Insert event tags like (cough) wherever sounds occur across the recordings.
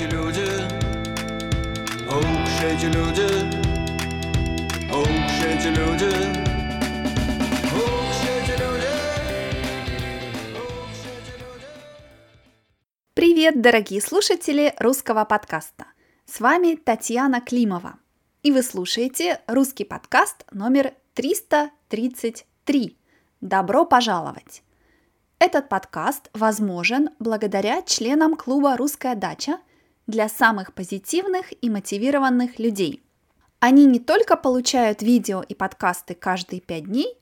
эти люди, уж эти люди, уж эти люди. Привет, дорогие слушатели русского подкаста! С вами Татьяна Климова. И вы слушаете русский подкаст номер 333. Добро пожаловать! Этот подкаст возможен благодаря членам клуба «Русская дача» для самых позитивных и мотивированных людей. Они не только получают видео и подкасты каждые пять дней,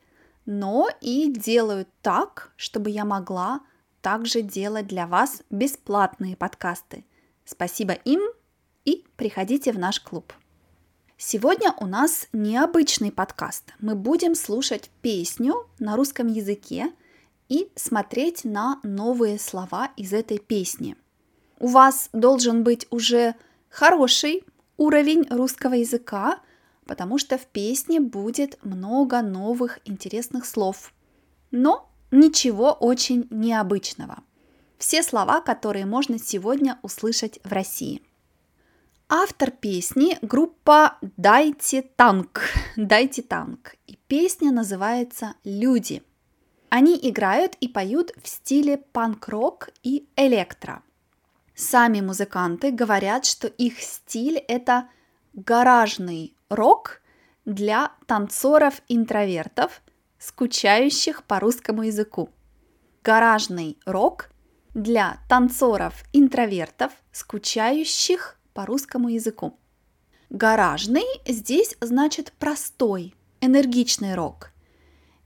но и делают так, чтобы я могла также делать для вас бесплатные подкасты. Спасибо им и приходите в наш клуб. Сегодня у нас необычный подкаст. Мы будем слушать песню на русском языке – и смотреть на новые слова из этой песни. У вас должен быть уже хороший уровень русского языка, потому что в песне будет много новых интересных слов. Но ничего очень необычного. Все слова, которые можно сегодня услышать в России. Автор песни – группа «Дайте танк». (laughs) «Дайте танк». И песня называется «Люди». Они играют и поют в стиле панк-рок и электро. Сами музыканты говорят, что их стиль – это гаражный рок для танцоров-интровертов, скучающих по русскому языку. Гаражный рок для танцоров-интровертов, скучающих по русскому языку. Гаражный здесь значит простой, энергичный рок –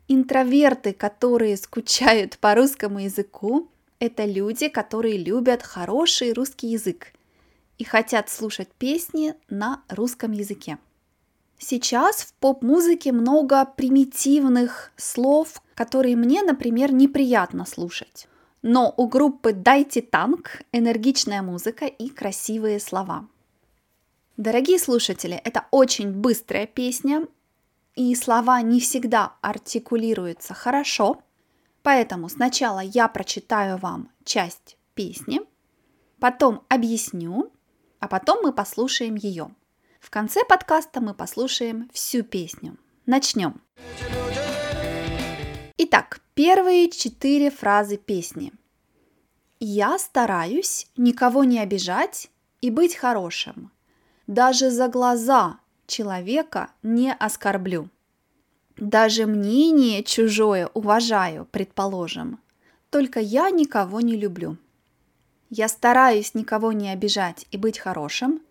Интроверты, которые скучают по русскому языку, это люди, которые любят хороший русский язык и хотят слушать песни на русском языке. Сейчас в поп-музыке много примитивных слов, которые мне, например, неприятно слушать. Но у группы «Дайте танк» энергичная музыка и красивые слова. Дорогие слушатели, это очень быстрая песня, и слова не всегда артикулируются хорошо, поэтому сначала я прочитаю вам часть песни, потом объясню, а потом мы послушаем ее. В конце подкаста мы послушаем всю песню. Начнем. Итак, первые четыре фразы песни. Я стараюсь никого не обижать и быть хорошим. Даже за глаза человека не оскорблю. Даже мнение чужое уважаю, предположим. Только я никого не люблю. Я стараюсь никого не обижать и быть хорошим.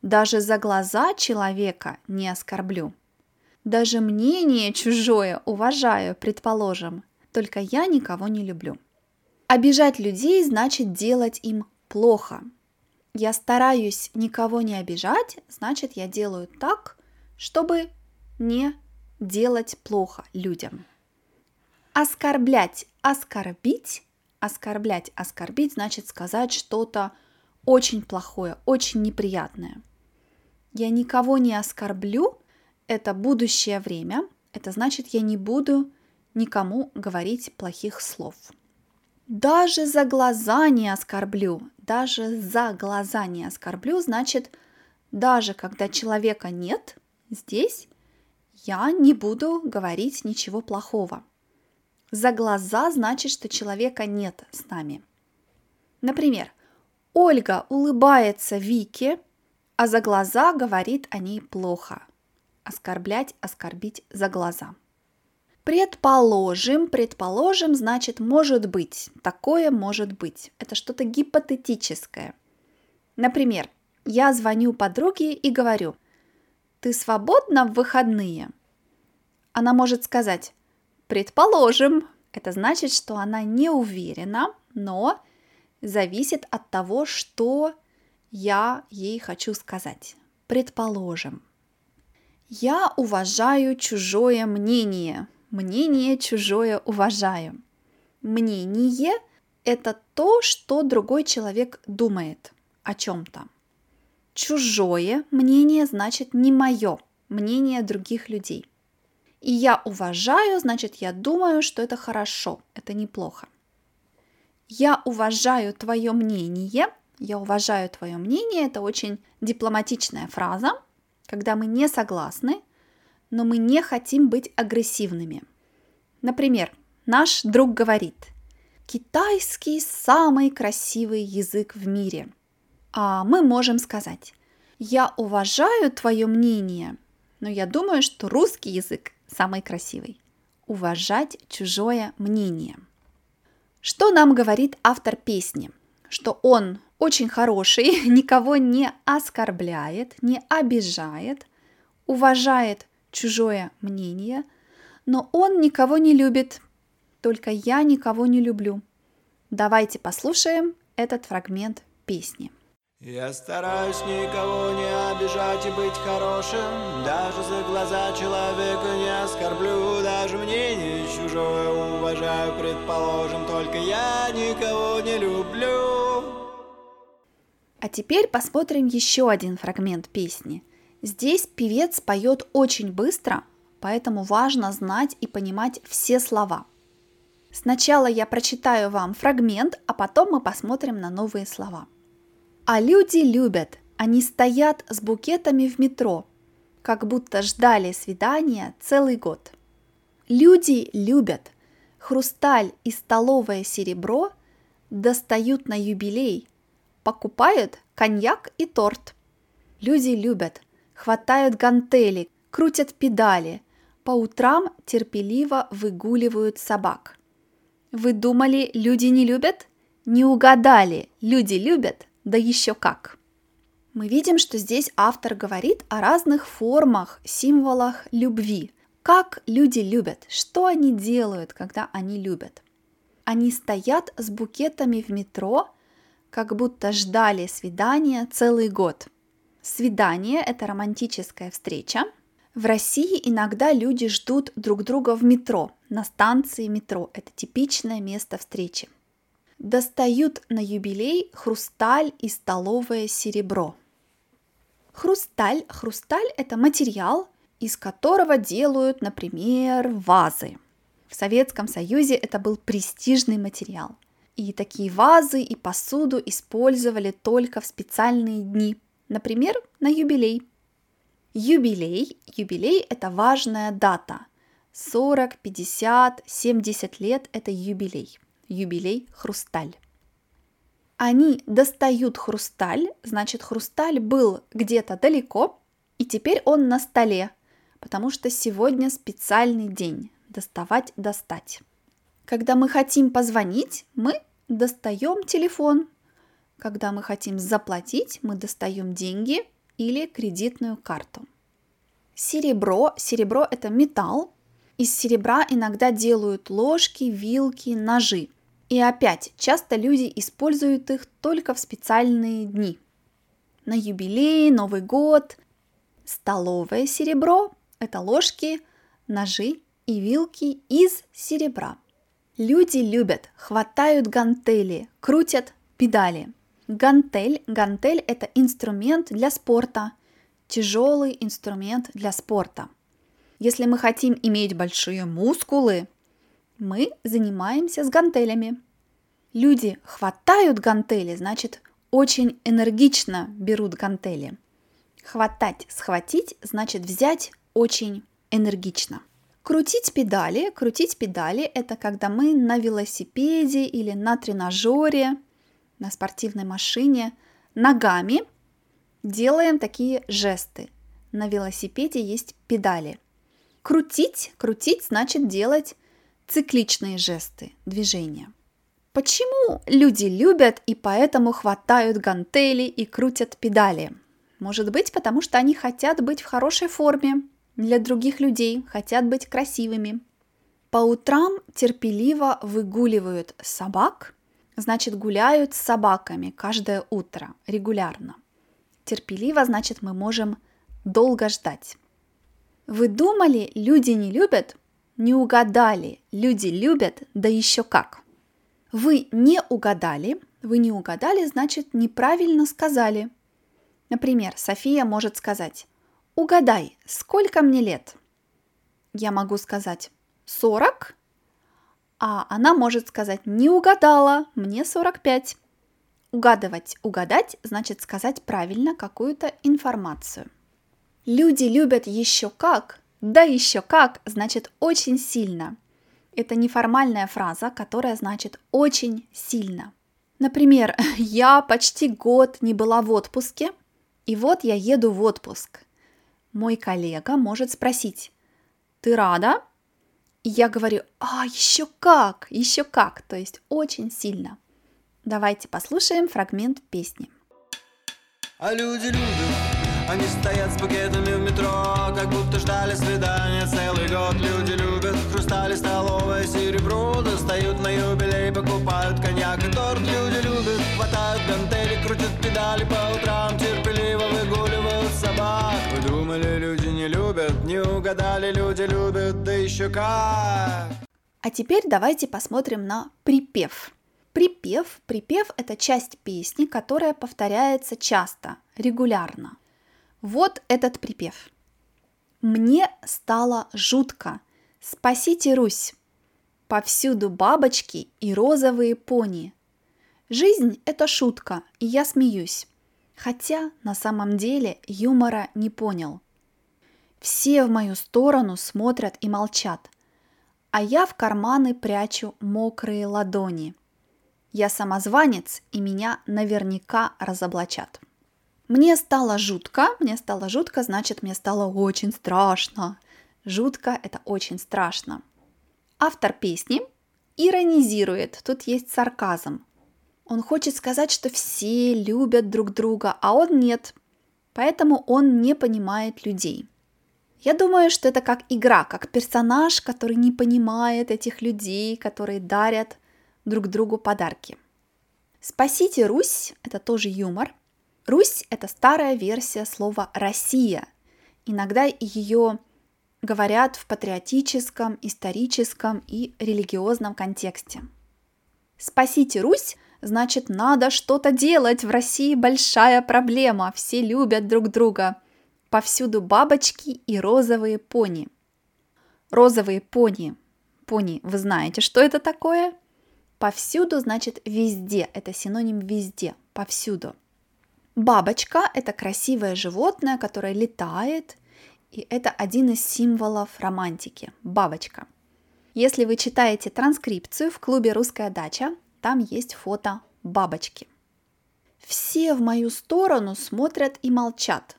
Даже за глаза человека не оскорблю. Даже мнение чужое уважаю, предположим. Только я никого не люблю. Обижать людей значит делать им плохо – я стараюсь никого не обижать, значит, я делаю так, чтобы не делать плохо людям. Оскорблять, оскорбить, оскорблять, оскорбить, значит сказать что-то очень плохое, очень неприятное. Я никого не оскорблю, это будущее время, это значит, я не буду никому говорить плохих слов. Даже за глаза не оскорблю. Даже за глаза не оскорблю, значит, даже когда человека нет здесь, я не буду говорить ничего плохого. За глаза значит, что человека нет с нами. Например, Ольга улыбается Вике, а за глаза говорит о ней плохо. Оскорблять, оскорбить за глаза – Предположим, предположим, значит может быть. Такое может быть. Это что-то гипотетическое. Например, я звоню подруге и говорю, ты свободна в выходные? Она может сказать, предположим. Это значит, что она не уверена, но зависит от того, что я ей хочу сказать. Предположим. Я уважаю чужое мнение. Мнение чужое уважаю. Мнение – это то, что другой человек думает о чем-то. Чужое мнение значит не мое, мнение других людей. И я уважаю, значит, я думаю, что это хорошо, это неплохо. Я уважаю твое мнение, Я уважаю твое мнение. Это очень дипломатичная фраза, когда мы не согласны, но мы не хотим быть агрессивными. Например, наш друг говорит, китайский самый красивый язык в мире. А мы можем сказать, я уважаю твое мнение, но я думаю, что русский язык самый красивый. Уважать чужое мнение. Что нам говорит автор песни? Что он очень хороший, (laughs) никого не оскорбляет, не обижает, уважает чужое мнение, но он никого не любит. Только я никого не люблю. Давайте послушаем этот фрагмент песни. Я стараюсь никого не обижать и быть хорошим Даже за глаза человека не оскорблю Даже мнение чужое уважаю, предположим Только я никого не люблю А теперь посмотрим еще один фрагмент песни. Здесь певец поет очень быстро, поэтому важно знать и понимать все слова. Сначала я прочитаю вам фрагмент, а потом мы посмотрим на новые слова – а люди любят, они стоят с букетами в метро, как будто ждали свидания целый год. Люди любят, хрусталь и столовое серебро достают на юбилей, покупают коньяк и торт. Люди любят, хватают гантели, крутят педали, по утрам терпеливо выгуливают собак. Вы думали, люди не любят? Не угадали, люди любят, да еще как. Мы видим, что здесь автор говорит о разных формах, символах любви. Как люди любят, что они делают, когда они любят. Они стоят с букетами в метро, как будто ждали свидания целый год. Свидание – это романтическая встреча. В России иногда люди ждут друг друга в метро, на станции метро. Это типичное место встречи достают на юбилей хрусталь и столовое серебро. Хрусталь. Хрусталь – это материал, из которого делают, например, вазы. В Советском Союзе это был престижный материал. И такие вазы и посуду использовали только в специальные дни, например, на юбилей. Юбилей. Юбилей – это важная дата. 40, 50, 70 лет – это юбилей юбилей хрусталь. Они достают хрусталь, значит хрусталь был где-то далеко, и теперь он на столе, потому что сегодня специальный день – доставать, достать. Когда мы хотим позвонить, мы достаем телефон. Когда мы хотим заплатить, мы достаем деньги или кредитную карту. Серебро. Серебро – это металл. Из серебра иногда делают ложки, вилки, ножи. И опять, часто люди используют их только в специальные дни. На юбилей, Новый год. Столовое серебро – это ложки, ножи и вилки из серебра. Люди любят, хватают гантели, крутят педали. Гантель, гантель – это инструмент для спорта, тяжелый инструмент для спорта. Если мы хотим иметь большие мускулы, мы занимаемся с гантелями. Люди хватают гантели, значит, очень энергично берут гантели. Хватать, схватить, значит взять очень энергично. Крутить педали. Крутить педали – это когда мы на велосипеде или на тренажере, на спортивной машине ногами делаем такие жесты. На велосипеде есть педали. Крутить, крутить значит делать цикличные жесты, движения. Почему люди любят и поэтому хватают гантели и крутят педали? Может быть, потому что они хотят быть в хорошей форме для других людей, хотят быть красивыми. По утрам терпеливо выгуливают собак, значит гуляют с собаками каждое утро, регулярно. Терпеливо значит мы можем долго ждать. Вы думали, люди не любят? Не угадали. Люди любят, да еще как. Вы не угадали. Вы не угадали, значит, неправильно сказали. Например, София может сказать «Угадай, сколько мне лет?» Я могу сказать «40», а она может сказать «Не угадала, мне 45». Угадывать, угадать значит сказать правильно какую-то информацию. Люди любят еще как, да еще как значит очень сильно. Это неформальная фраза, которая значит очень сильно. Например, (laughs) я почти год не была в отпуске, и вот я еду в отпуск. Мой коллега может спросить, ты рада? И я говорю, а, еще как, еще как, то есть очень сильно. Давайте послушаем фрагмент песни. А люди любят, они стоят с букетами в метро, как будто ждали свидания целый год. Люди любят угадали, люди любят, да еще как. А теперь давайте посмотрим на припев. Припев. Припев – это часть песни, которая повторяется часто, регулярно. Вот этот припев. Мне стало жутко. Спасите Русь. Повсюду бабочки и розовые пони. Жизнь – это шутка, и я смеюсь. Хотя на самом деле юмора не понял. Все в мою сторону смотрят и молчат, а я в карманы прячу мокрые ладони – я самозванец, и меня наверняка разоблачат. Мне стало жутко, мне стало жутко, значит, мне стало очень страшно. Жутко – это очень страшно. Автор песни иронизирует, тут есть сарказм. Он хочет сказать, что все любят друг друга, а он нет. Поэтому он не понимает людей. Я думаю, что это как игра, как персонаж, который не понимает этих людей, которые дарят друг другу подарки. Спасите Русь – это тоже юмор. Русь – это старая версия слова «Россия». Иногда ее говорят в патриотическом, историческом и религиозном контексте. «Спасите Русь» значит надо что-то делать, в России большая проблема, все любят друг друга. Повсюду бабочки и розовые пони. Розовые пони. Пони, вы знаете, что это такое? Повсюду значит везде, это синоним везде, повсюду. Бабочка – это красивое животное, которое летает, и это один из символов романтики – бабочка. Если вы читаете транскрипцию в клубе «Русская дача», там есть фото бабочки. Все в мою сторону смотрят и молчат,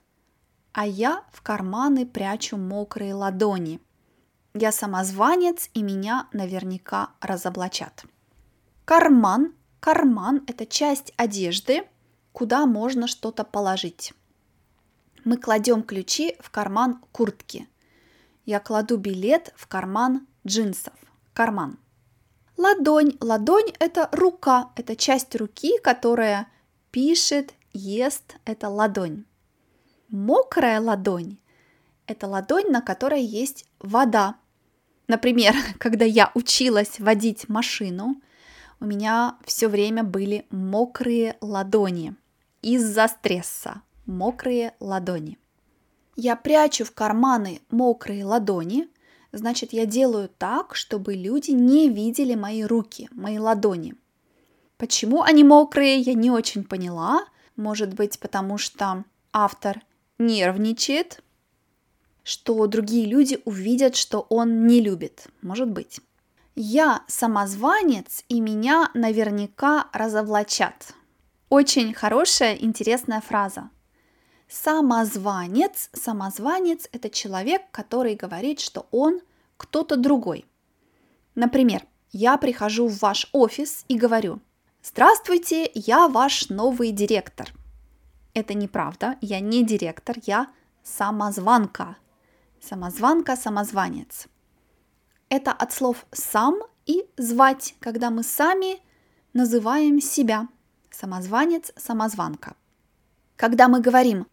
а я в карманы прячу мокрые ладони. Я самозванец, и меня наверняка разоблачат. Карман. Карман – это часть одежды, куда можно что-то положить. Мы кладем ключи в карман куртки. Я кладу билет в карман джинсов. Карман. Ладонь. Ладонь – это рука, это часть руки, которая пишет, ест – это ладонь. Мокрая ладонь – это ладонь, на которой есть вода. Например, (laughs) когда я училась водить машину, у меня все время были мокрые ладони из-за стресса. Мокрые ладони. Я прячу в карманы мокрые ладони, значит, я делаю так, чтобы люди не видели мои руки, мои ладони. Почему они мокрые, я не очень поняла. Может быть, потому что автор нервничает, что другие люди увидят, что он не любит. Может быть. Я самозванец, и меня наверняка разоблачат. Очень хорошая, интересная фраза. Самозванец. Самозванец – это человек, который говорит, что он кто-то другой. Например, я прихожу в ваш офис и говорю, здравствуйте, я ваш новый директор. Это неправда, я не директор, я самозванка. Самозванка, самозванец. Это от слов «сам» и «звать», когда мы сами называем себя. Самозванец, самозванка. Когда мы говорим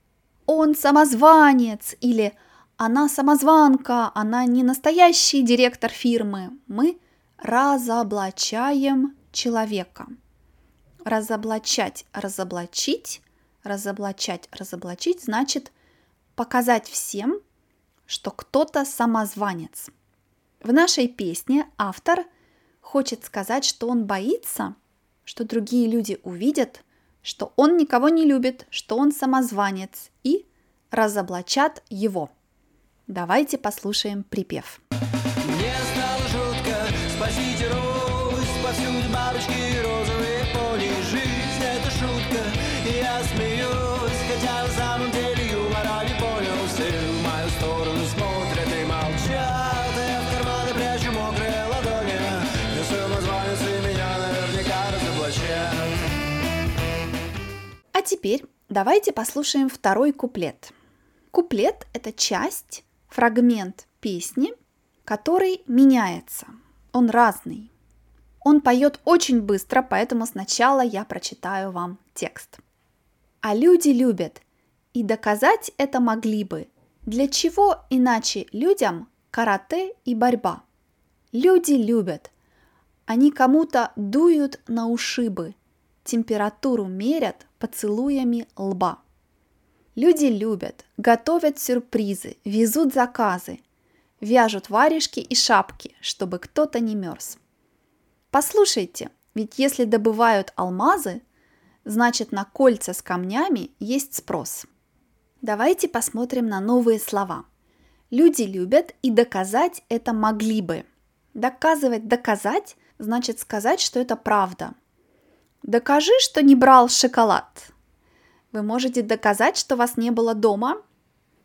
«он самозванец» или «она самозванка», «она не настоящий директор фирмы», мы разоблачаем человека. Разоблачать, разоблачить, разоблачать, разоблачить значит показать всем, что кто-то самозванец – в нашей песне автор хочет сказать, что он боится, что другие люди увидят, что он никого не любит, что он самозванец и разоблачат его. Давайте послушаем припев. Теперь давайте послушаем второй куплет. Куплет – это часть, фрагмент песни, который меняется. Он разный. Он поет очень быстро, поэтому сначала я прочитаю вам текст. А люди любят, и доказать это могли бы. Для чего иначе людям карате и борьба? Люди любят. Они кому-то дуют на ушибы, температуру мерят поцелуями лба. Люди любят, готовят сюрпризы, везут заказы, вяжут варежки и шапки, чтобы кто-то не мерз. Послушайте, ведь если добывают алмазы, значит на кольца с камнями есть спрос. Давайте посмотрим на новые слова. Люди любят и доказать это могли бы. Доказывать, доказать значит сказать, что это правда. Докажи, что не брал шоколад. Вы можете доказать, что вас не было дома.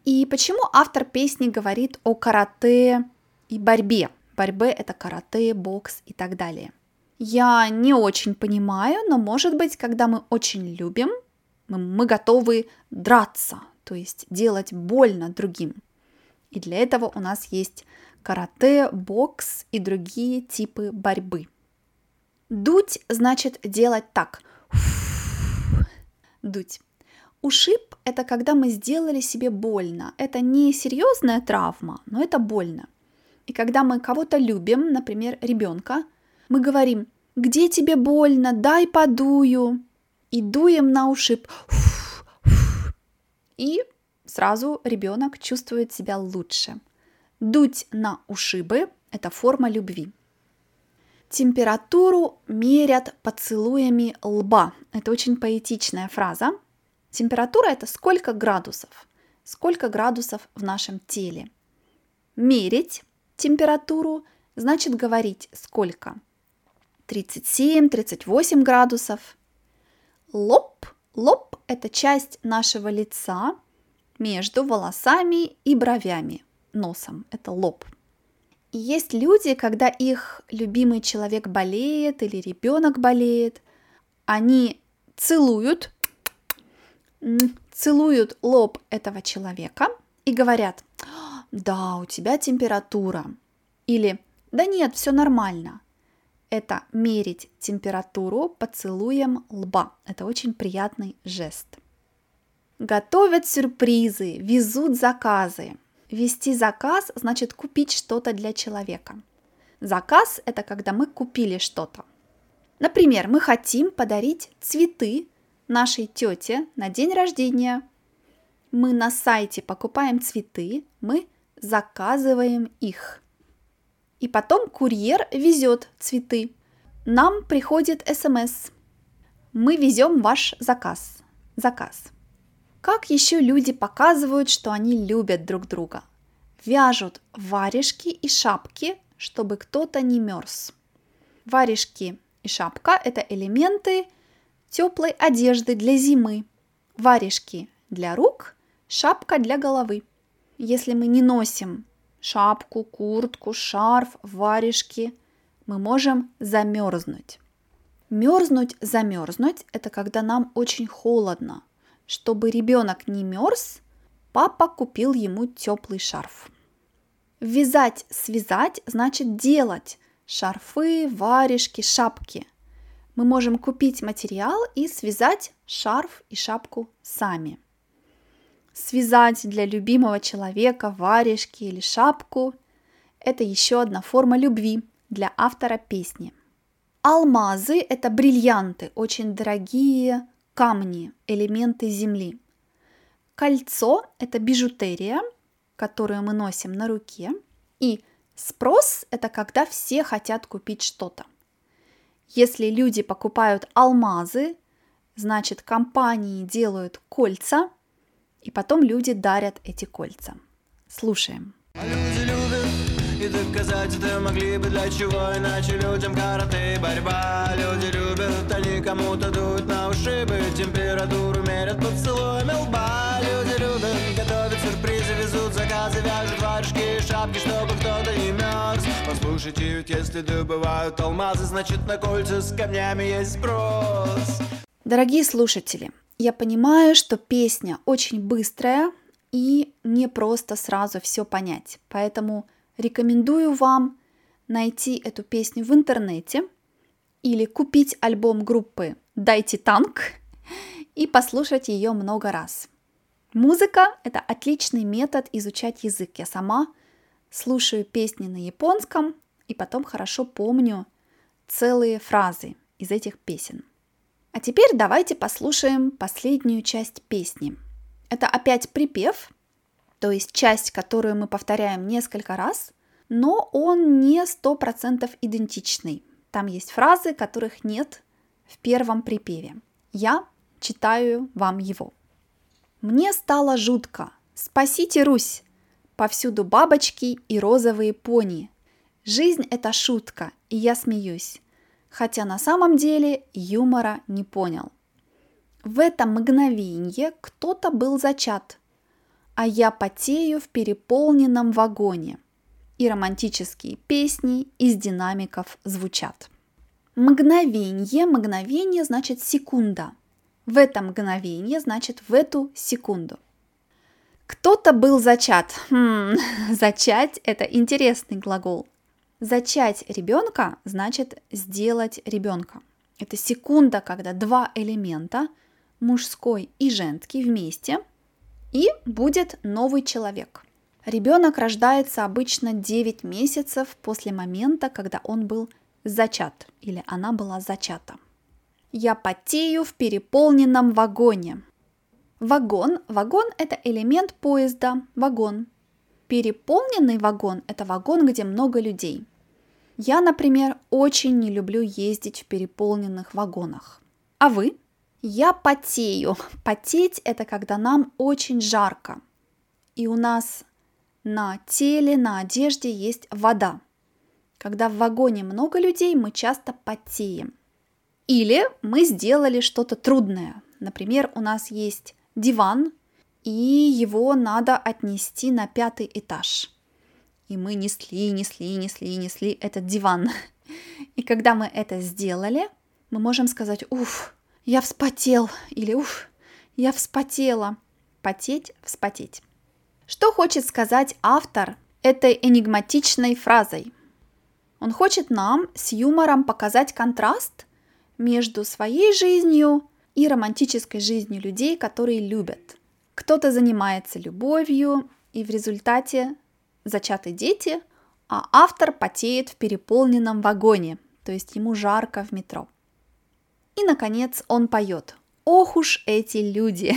И почему автор песни говорит о карате и борьбе? Борьбе это карате, бокс и так далее. Я не очень понимаю, но может быть, когда мы очень любим, мы, готовы драться, то есть делать больно другим. И для этого у нас есть карате, бокс и другие типы борьбы. Дуть значит делать так. Дуть. Ушиб – это когда мы сделали себе больно. Это не серьезная травма, но это больно. И когда мы кого-то любим, например, ребенка, мы говорим, где тебе больно, дай подую. И дуем на ушиб. И сразу ребенок чувствует себя лучше. Дуть на ушибы – это форма любви. Температуру мерят поцелуями лба. Это очень поэтичная фраза. Температура – это сколько градусов. Сколько градусов в нашем теле. Мерить температуру значит говорить сколько. 37-38 градусов. Лоб. Лоб – это часть нашего лица между волосами и бровями. Носом – это лоб. И есть люди, когда их любимый человек болеет или ребенок болеет, они целуют, целуют лоб этого человека и говорят, да, у тебя температура. Или, да нет, все нормально это мерить температуру поцелуем лба. Это очень приятный жест. Готовят сюрпризы, везут заказы. Вести заказ значит купить что-то для человека. Заказ – это когда мы купили что-то. Например, мы хотим подарить цветы нашей тете на день рождения. Мы на сайте покупаем цветы, мы заказываем их – и потом курьер везет цветы. Нам приходит смс. Мы везем ваш заказ. Заказ. Как еще люди показывают, что они любят друг друга? Вяжут варежки и шапки, чтобы кто-то не мерз. Варежки и шапка – это элементы теплой одежды для зимы. Варежки для рук, шапка для головы. Если мы не носим шапку, куртку, шарф, варежки, мы можем замерзнуть. Мерзнуть, замерзнуть – это когда нам очень холодно. Чтобы ребенок не мерз, папа купил ему теплый шарф. Вязать, связать значит делать шарфы, варежки, шапки. Мы можем купить материал и связать шарф и шапку сами – связать для любимого человека варежки или шапку – это еще одна форма любви для автора песни. Алмазы – это бриллианты, очень дорогие камни, элементы земли. Кольцо – это бижутерия, которую мы носим на руке. И спрос – это когда все хотят купить что-то. Если люди покупают алмазы, Значит, компании делают кольца, и потом люди дарят эти кольца. Слушаем. А люди любят и доказать это могли бы для чего Иначе людям карате и борьба. Люди любят, они кому-то дуют на ушибы. Температуру мерят поцелуями лба. Люди любят, готовят сюрпризы Везут заказы, вяжут варежки и шапки Чтобы кто-то не мерз. Послушайте, ведь если добывают алмазы Значит на кольца с камнями есть спрос. Дорогие слушатели, я понимаю, что песня очень быстрая и не просто сразу все понять. Поэтому рекомендую вам найти эту песню в интернете или купить альбом группы «Дайте танк» и послушать ее много раз. Музыка – это отличный метод изучать язык. Я сама слушаю песни на японском и потом хорошо помню целые фразы из этих песен. А теперь давайте послушаем последнюю часть песни. Это опять припев, то есть часть, которую мы повторяем несколько раз, но он не сто процентов идентичный. Там есть фразы, которых нет в первом припеве. Я читаю вам его. Мне стало жутко. Спасите Русь! Повсюду бабочки и розовые пони. Жизнь – это шутка, и я смеюсь хотя на самом деле юмора не понял. В это мгновение кто-то был зачат, а я потею в переполненном вагоне, и романтические песни из динамиков звучат. Мгновение, мгновение значит секунда. В это мгновение значит в эту секунду. Кто-то был зачат. Хм, (laughs) зачать – это интересный глагол – Зачать ребенка значит сделать ребенка. Это секунда, когда два элемента, мужской и женский, вместе, и будет новый человек. Ребенок рождается обычно 9 месяцев после момента, когда он был зачат или она была зачата. Я потею в переполненном вагоне. Вагон. Вагон – это элемент поезда, вагон. Переполненный вагон – это вагон, где много людей. Я, например, очень не люблю ездить в переполненных вагонах. А вы? Я потею. Потеть – это когда нам очень жарко. И у нас на теле, на одежде есть вода. Когда в вагоне много людей, мы часто потеем. Или мы сделали что-то трудное. Например, у нас есть диван, и его надо отнести на пятый этаж. И мы несли, несли, несли, несли этот диван. (laughs) И когда мы это сделали, мы можем сказать, уф, я вспотел, или уф, я вспотела. Потеть, вспотеть. Что хочет сказать автор этой энигматичной фразой? Он хочет нам с юмором показать контраст между своей жизнью и романтической жизнью людей, которые любят. Кто-то занимается любовью и в результате зачаты дети, а автор потеет в переполненном вагоне, то есть ему жарко в метро. И, наконец, он поет «Ох уж эти люди!»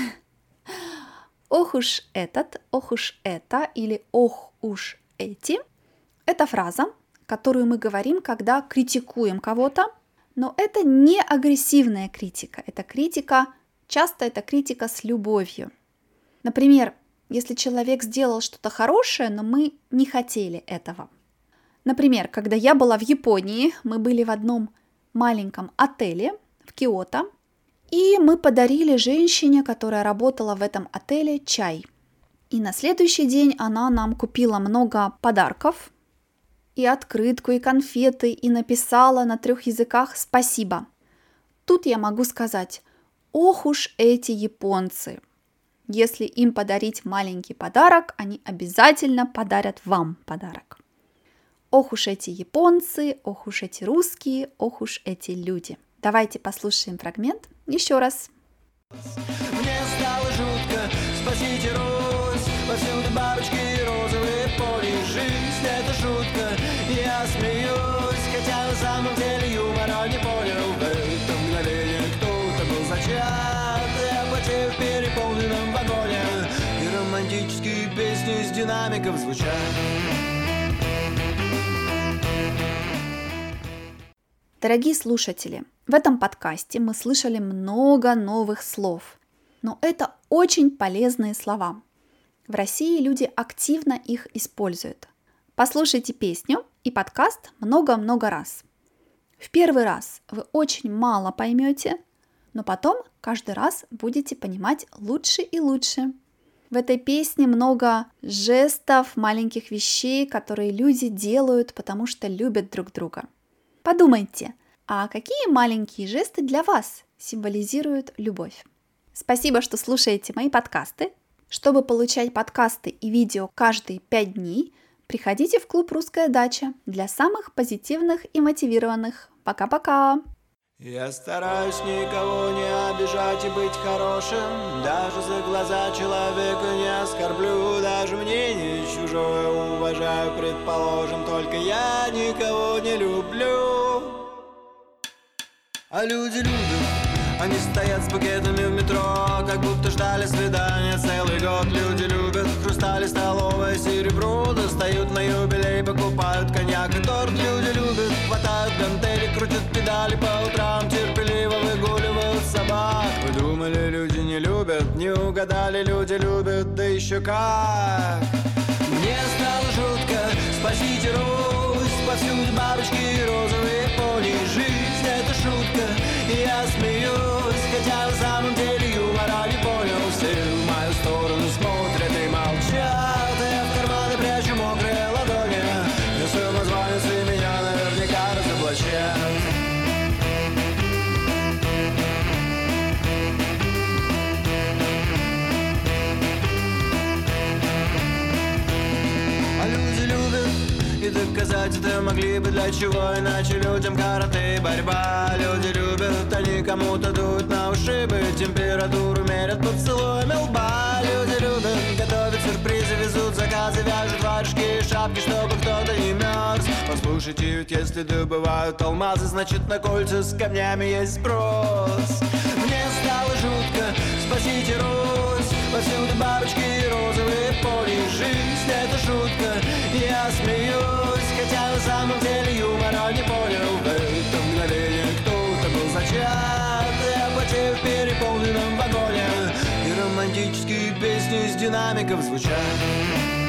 «Ох уж этот», «Ох уж это» или «Ох уж эти» – это фраза, которую мы говорим, когда критикуем кого-то, но это не агрессивная критика, это критика, часто это критика с любовью. Например, если человек сделал что-то хорошее, но мы не хотели этого. Например, когда я была в Японии, мы были в одном маленьком отеле в Киото, и мы подарили женщине, которая работала в этом отеле, чай. И на следующий день она нам купила много подарков, и открытку, и конфеты, и написала на трех языках «спасибо». Тут я могу сказать «Ох уж эти японцы!» Если им подарить маленький подарок, они обязательно подарят вам подарок. Ох уж эти японцы, ох уж эти русские, ох уж эти люди. Давайте послушаем фрагмент еще раз. Мне стало жутко, спасите Русь, повсюду бабочки розовые поли, жизнь это шутка, я смеюсь, хотя на самом деле юмора не понял, в это мгновение кто-то был зачат, я потею в переполненном вагоне, и романтические песни из динамиков звучат. Дорогие слушатели, в этом подкасте мы слышали много новых слов, но это очень полезные слова. В России люди активно их используют. Послушайте песню и подкаст много-много раз. В первый раз вы очень мало поймете, но потом каждый раз будете понимать лучше и лучше. В этой песне много жестов, маленьких вещей, которые люди делают, потому что любят друг друга – Подумайте, а какие маленькие жесты для вас символизируют любовь? Спасибо, что слушаете мои подкасты. Чтобы получать подкасты и видео каждые пять дней, приходите в клуб «Русская дача» для самых позитивных и мотивированных. Пока-пока! Я стараюсь никого не обижать и быть хорошим. Даже за глаза человека не оскорблю. Даже мнение чужое уважаю, предположим Только я никого не люблю. А люди любят они стоят с букетами в метро, как будто ждали свидания целый год. Люди любят хрустали, столовое серебро, достают на юбилей, покупают коньяк и торт. Люди любят, хватают гантели, крутят педали по утрам, терпеливо выгуливают собак. Вы думали, люди не любят, не угадали, люди любят, да еще как. Мне стало жутко, спасите Русь, повсюду бабочки розовые пони, жизнь это шутка, и я это могли бы для чего Иначе? Людям карате и борьба. Люди любят, они кому-то дуют на ушибы Температуру мерят поцелуями лба. Люди любят готовить сюрпризы Везут заказы, вяжут варежки и шапки Чтобы кто-то не мерз. Послушайте, ведь если добывают алмазы Значит на кольца с камнями есть спрос. Мне стало жутко, спасите Русь. Повсюду бабочки и розовые пони. Жизнь это шутка, я смеюсь самом деле юмора не понял В это мгновение кто-то был. Зачат Я потею в переполненном вагоне? И романтические песни из динамиков звучат